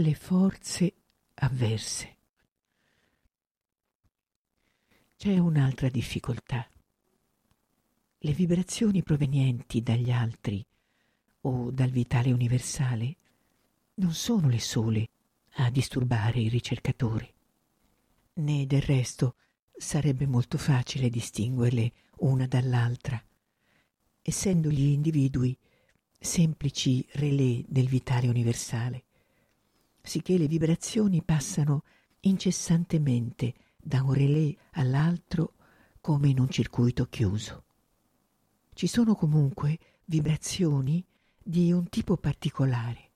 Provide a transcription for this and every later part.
le forze avverse. C'è un'altra difficoltà. Le vibrazioni provenienti dagli altri o dal vitale universale non sono le sole a disturbare il ricercatore, né del resto sarebbe molto facile distinguerle una dall'altra, essendo gli individui semplici relè del vitale universale, sicché le vibrazioni passano incessantemente da un relè all'altro come in un circuito chiuso. Ci sono comunque vibrazioni di un tipo particolare,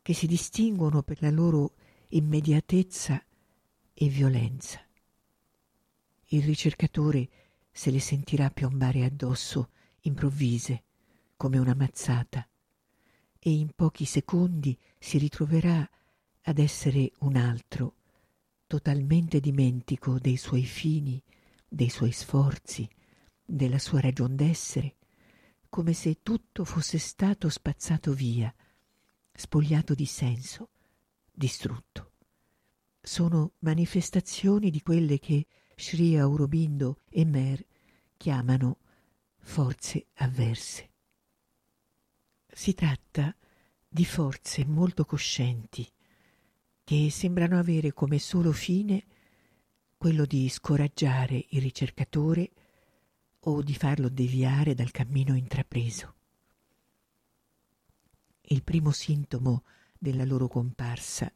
che si distinguono per la loro immediatezza e violenza. Il ricercatore se le sentirà piombare addosso improvvise come una mazzata e in pochi secondi si ritroverà ad essere un altro, totalmente dimentico dei suoi fini, dei suoi sforzi, della sua ragion d'essere, come se tutto fosse stato spazzato via, spogliato di senso, distrutto. Sono manifestazioni di quelle che Sri Aurobindo e Mer chiamano forze avverse. Si tratta di forze molto coscienti che sembrano avere come solo fine quello di scoraggiare il ricercatore o di farlo deviare dal cammino intrapreso. Il primo sintomo della loro comparsa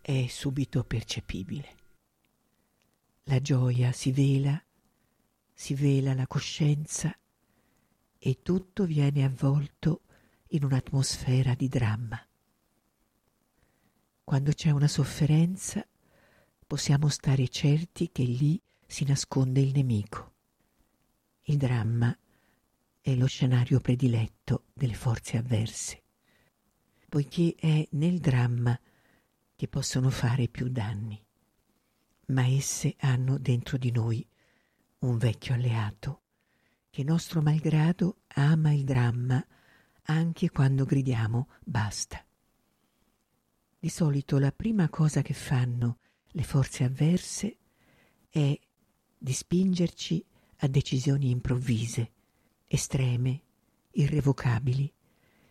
è subito percepibile. La gioia si vela, si vela la coscienza e tutto viene avvolto in un'atmosfera di dramma. Quando c'è una sofferenza possiamo stare certi che lì si nasconde il nemico. Il dramma è lo scenario prediletto delle forze avverse, poiché è nel dramma che possono fare più danni, ma esse hanno dentro di noi un vecchio alleato che nostro malgrado ama il dramma anche quando gridiamo basta. Di solito la prima cosa che fanno le forze avverse è di spingerci a decisioni improvvise, estreme, irrevocabili,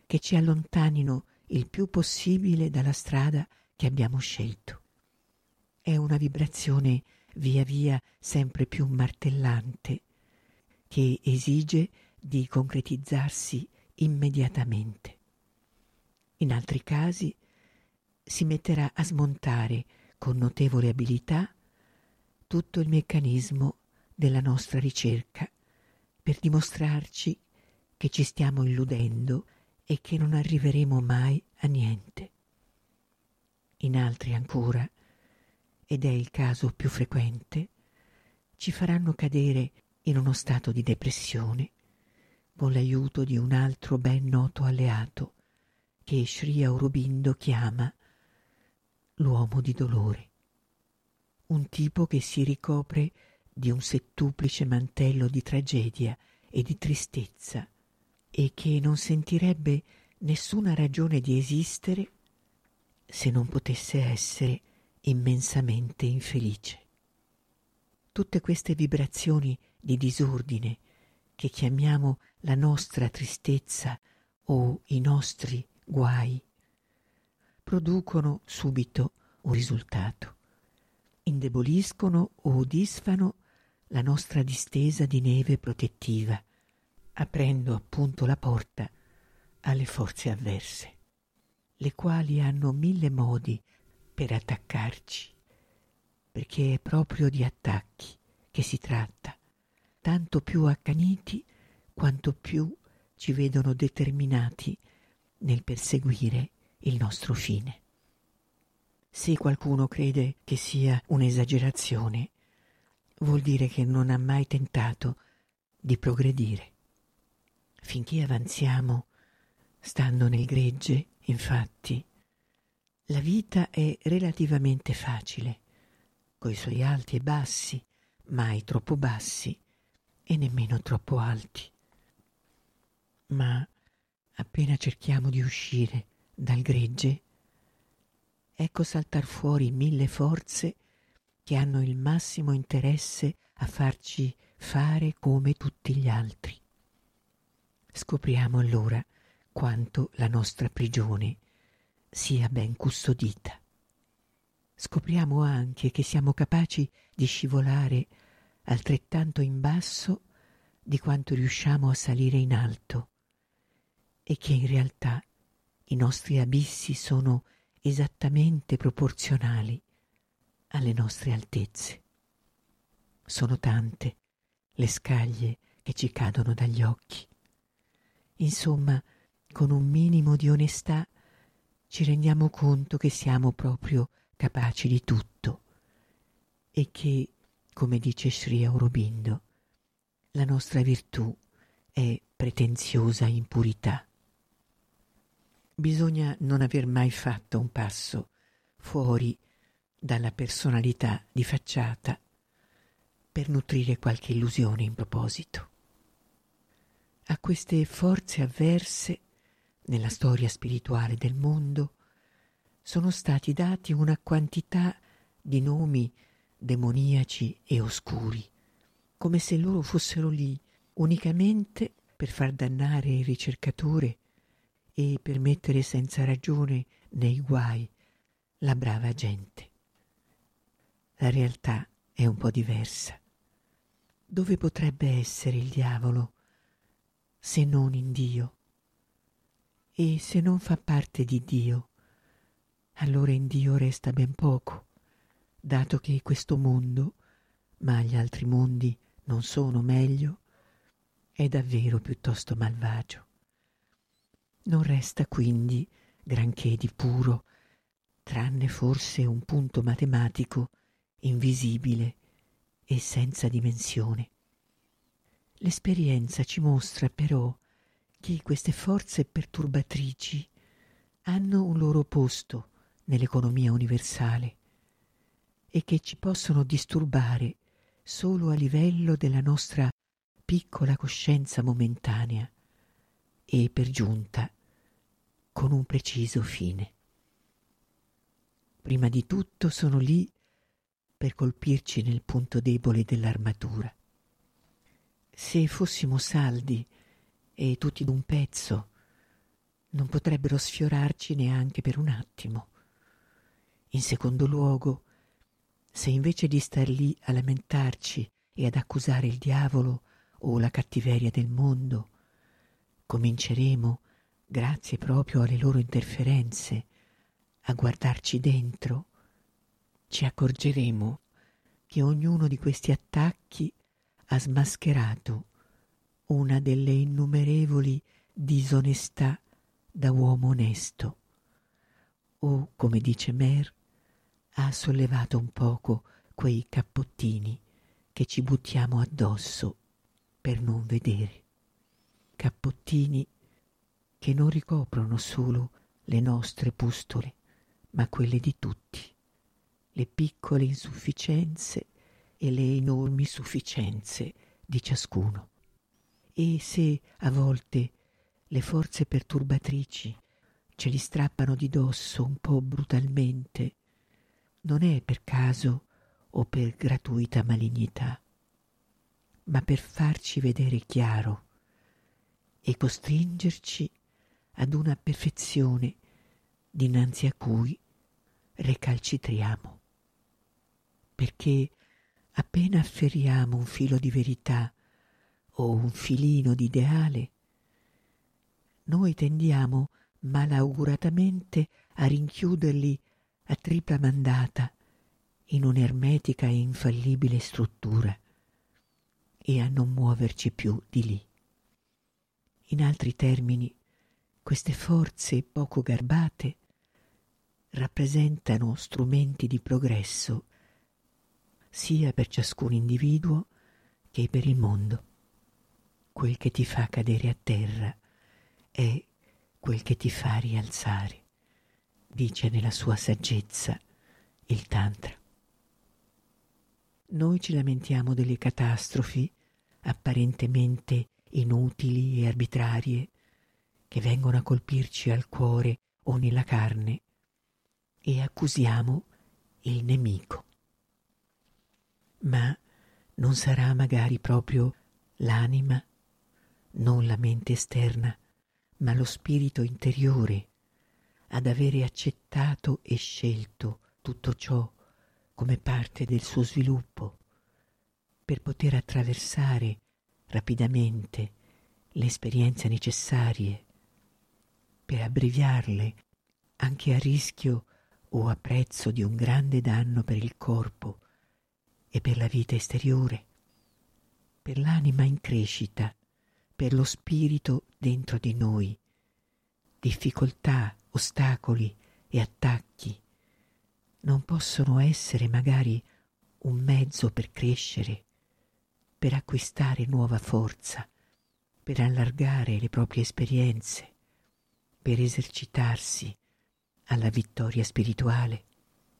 che ci allontanino il più possibile dalla strada che abbiamo scelto. È una vibrazione via via sempre più martellante, che esige di concretizzarsi immediatamente. In altri casi si metterà a smontare con notevole abilità tutto il meccanismo della nostra ricerca per dimostrarci che ci stiamo illudendo e che non arriveremo mai a niente. In altri ancora, ed è il caso più frequente, ci faranno cadere in uno stato di depressione con l'aiuto di un altro ben noto alleato che Sri Aurobindo chiama l'uomo di dolore, un tipo che si ricopre di un settuplice mantello di tragedia e di tristezza e che non sentirebbe nessuna ragione di esistere se non potesse essere immensamente infelice. Tutte queste vibrazioni di disordine che chiamiamo la nostra tristezza o i nostri guai, producono subito un risultato, indeboliscono o disfano la nostra distesa di neve protettiva, aprendo appunto la porta alle forze avverse, le quali hanno mille modi per attaccarci, perché è proprio di attacchi che si tratta, tanto più accaniti quanto più ci vedono determinati nel perseguire il nostro fine. Se qualcuno crede che sia un'esagerazione, vuol dire che non ha mai tentato di progredire. Finché avanziamo, stando nel gregge, infatti, la vita è relativamente facile, coi suoi alti e bassi, mai troppo bassi e nemmeno troppo alti ma appena cerchiamo di uscire dal gregge, ecco saltar fuori mille forze che hanno il massimo interesse a farci fare come tutti gli altri. Scopriamo allora quanto la nostra prigione sia ben custodita. Scopriamo anche che siamo capaci di scivolare altrettanto in basso di quanto riusciamo a salire in alto e che in realtà i nostri abissi sono esattamente proporzionali alle nostre altezze. Sono tante le scaglie che ci cadono dagli occhi. Insomma, con un minimo di onestà ci rendiamo conto che siamo proprio capaci di tutto e che, come dice Sri Aurobindo, la nostra virtù è pretenziosa impurità. Bisogna non aver mai fatto un passo fuori dalla personalità di facciata per nutrire qualche illusione in proposito. A queste forze avverse nella storia spirituale del mondo sono stati dati una quantità di nomi demoniaci e oscuri, come se loro fossero lì unicamente per far dannare il ricercatore e per mettere senza ragione nei guai la brava gente. La realtà è un po' diversa. Dove potrebbe essere il diavolo se non in Dio? E se non fa parte di Dio, allora in Dio resta ben poco, dato che questo mondo, ma gli altri mondi non sono meglio, è davvero piuttosto malvagio. Non resta quindi granché di puro, tranne forse un punto matematico invisibile e senza dimensione. L'esperienza ci mostra però che queste forze perturbatrici hanno un loro posto nell'economia universale e che ci possono disturbare solo a livello della nostra piccola coscienza momentanea e per giunta con un preciso fine. Prima di tutto sono lì per colpirci nel punto debole dell'armatura. Se fossimo saldi e tutti d'un pezzo, non potrebbero sfiorarci neanche per un attimo. In secondo luogo, se invece di star lì a lamentarci e ad accusare il diavolo o la cattiveria del mondo, cominceremo, grazie proprio alle loro interferenze, a guardarci dentro, ci accorgeremo che ognuno di questi attacchi ha smascherato una delle innumerevoli disonestà da uomo onesto, o, come dice Mer, ha sollevato un poco quei cappottini che ci buttiamo addosso per non vedere. Cappottini che non ricoprono solo le nostre pustole, ma quelle di tutti, le piccole insufficienze e le enormi sufficienze di ciascuno. E se a volte le forze perturbatrici ce li strappano di dosso un po' brutalmente, non è per caso o per gratuita malignità, ma per farci vedere chiaro e costringerci ad una perfezione dinanzi a cui recalcitriamo. Perché appena afferriamo un filo di verità o un filino di ideale, noi tendiamo malauguratamente a rinchiuderli a tripla mandata in un'ermetica e infallibile struttura e a non muoverci più di lì. In altri termini, queste forze poco garbate rappresentano strumenti di progresso sia per ciascun individuo che per il mondo. Quel che ti fa cadere a terra è quel che ti fa rialzare dice nella sua saggezza il Tantra. Noi ci lamentiamo delle catastrofi apparentemente inutili e arbitrarie che vengono a colpirci al cuore o nella carne e accusiamo il nemico. Ma non sarà magari proprio l'anima, non la mente esterna, ma lo spirito interiore ad avere accettato e scelto tutto ciò come parte del suo sviluppo per poter attraversare rapidamente le esperienze necessarie, per abbreviarle anche a rischio o a prezzo di un grande danno per il corpo e per la vita esteriore, per l'anima in crescita, per lo spirito dentro di noi, difficoltà, ostacoli e attacchi non possono essere magari un mezzo per crescere, per acquistare nuova forza, per allargare le proprie esperienze, per esercitarsi alla vittoria spirituale,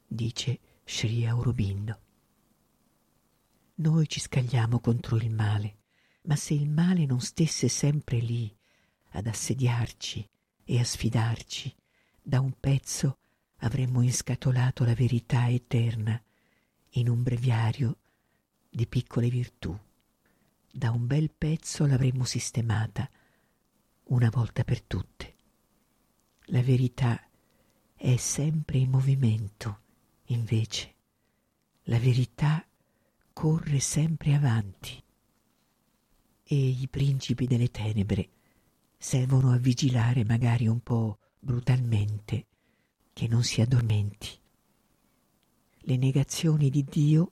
dice Sri Aurobindo. Noi ci scagliamo contro il male, ma se il male non stesse sempre lì ad assediarci e a sfidarci, da un pezzo avremmo inscatolato la verità eterna in un breviario di piccole virtù. Da un bel pezzo l'avremmo sistemata una volta per tutte. La verità è sempre in movimento, invece. La verità corre sempre avanti. E i principi delle tenebre servono a vigilare magari un po' brutalmente che non si addormenti. Le negazioni di Dio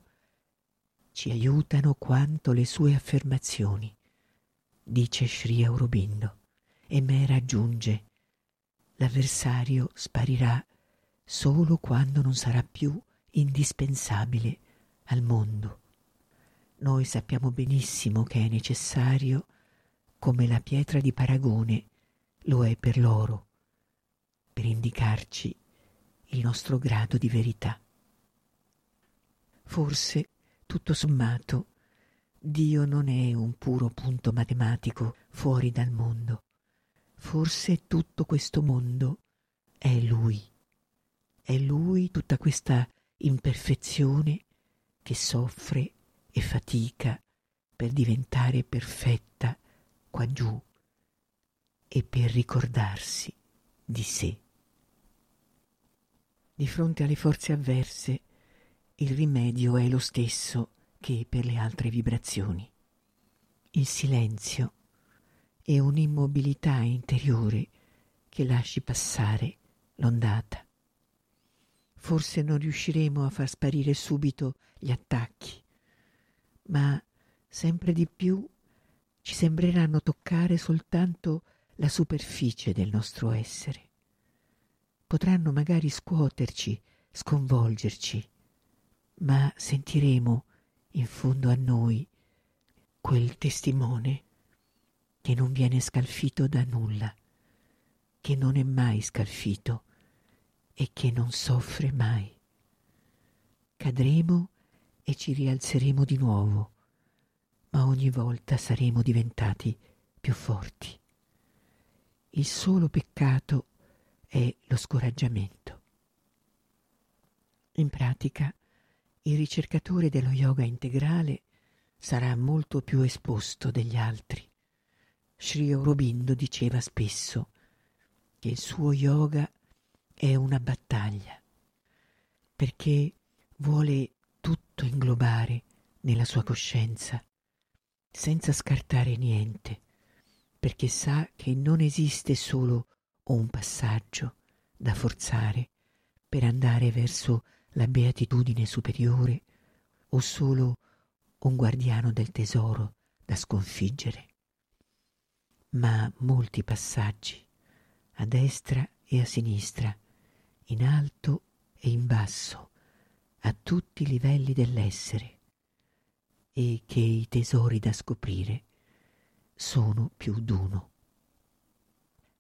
ci aiutano quanto le sue affermazioni, dice Sri Aurobindo, e Mera aggiunge l'avversario sparirà solo quando non sarà più indispensabile al mondo. Noi sappiamo benissimo che è necessario come la pietra di paragone lo è per l'oro, per indicarci il nostro grado di verità. Forse, tutto sommato, Dio non è un puro punto matematico fuori dal mondo, Forse tutto questo mondo è Lui. È Lui tutta questa imperfezione che soffre e fatica per diventare perfetta qua giù e per ricordarsi di sé. Di fronte alle forze avverse il rimedio è lo stesso che per le altre vibrazioni. Il silenzio e un'immobilità interiore che lasci passare l'ondata. Forse non riusciremo a far sparire subito gli attacchi, ma sempre di più ci sembreranno toccare soltanto la superficie del nostro essere. Potranno magari scuoterci, sconvolgerci, ma sentiremo in fondo a noi quel testimone che non viene scalfito da nulla, che non è mai scalfito e che non soffre mai. Cadremo e ci rialzeremo di nuovo, ma ogni volta saremo diventati più forti. Il solo peccato è lo scoraggiamento. In pratica, il ricercatore dello yoga integrale sarà molto più esposto degli altri Sri Aurobindo diceva spesso che il suo yoga è una battaglia, perché vuole tutto inglobare nella sua coscienza, senza scartare niente, perché sa che non esiste solo un passaggio da forzare per andare verso la beatitudine superiore o solo un guardiano del tesoro da sconfiggere. Ma molti passaggi, a destra e a sinistra, in alto e in basso, a tutti i livelli dell'essere, e che i tesori da scoprire sono più d'uno.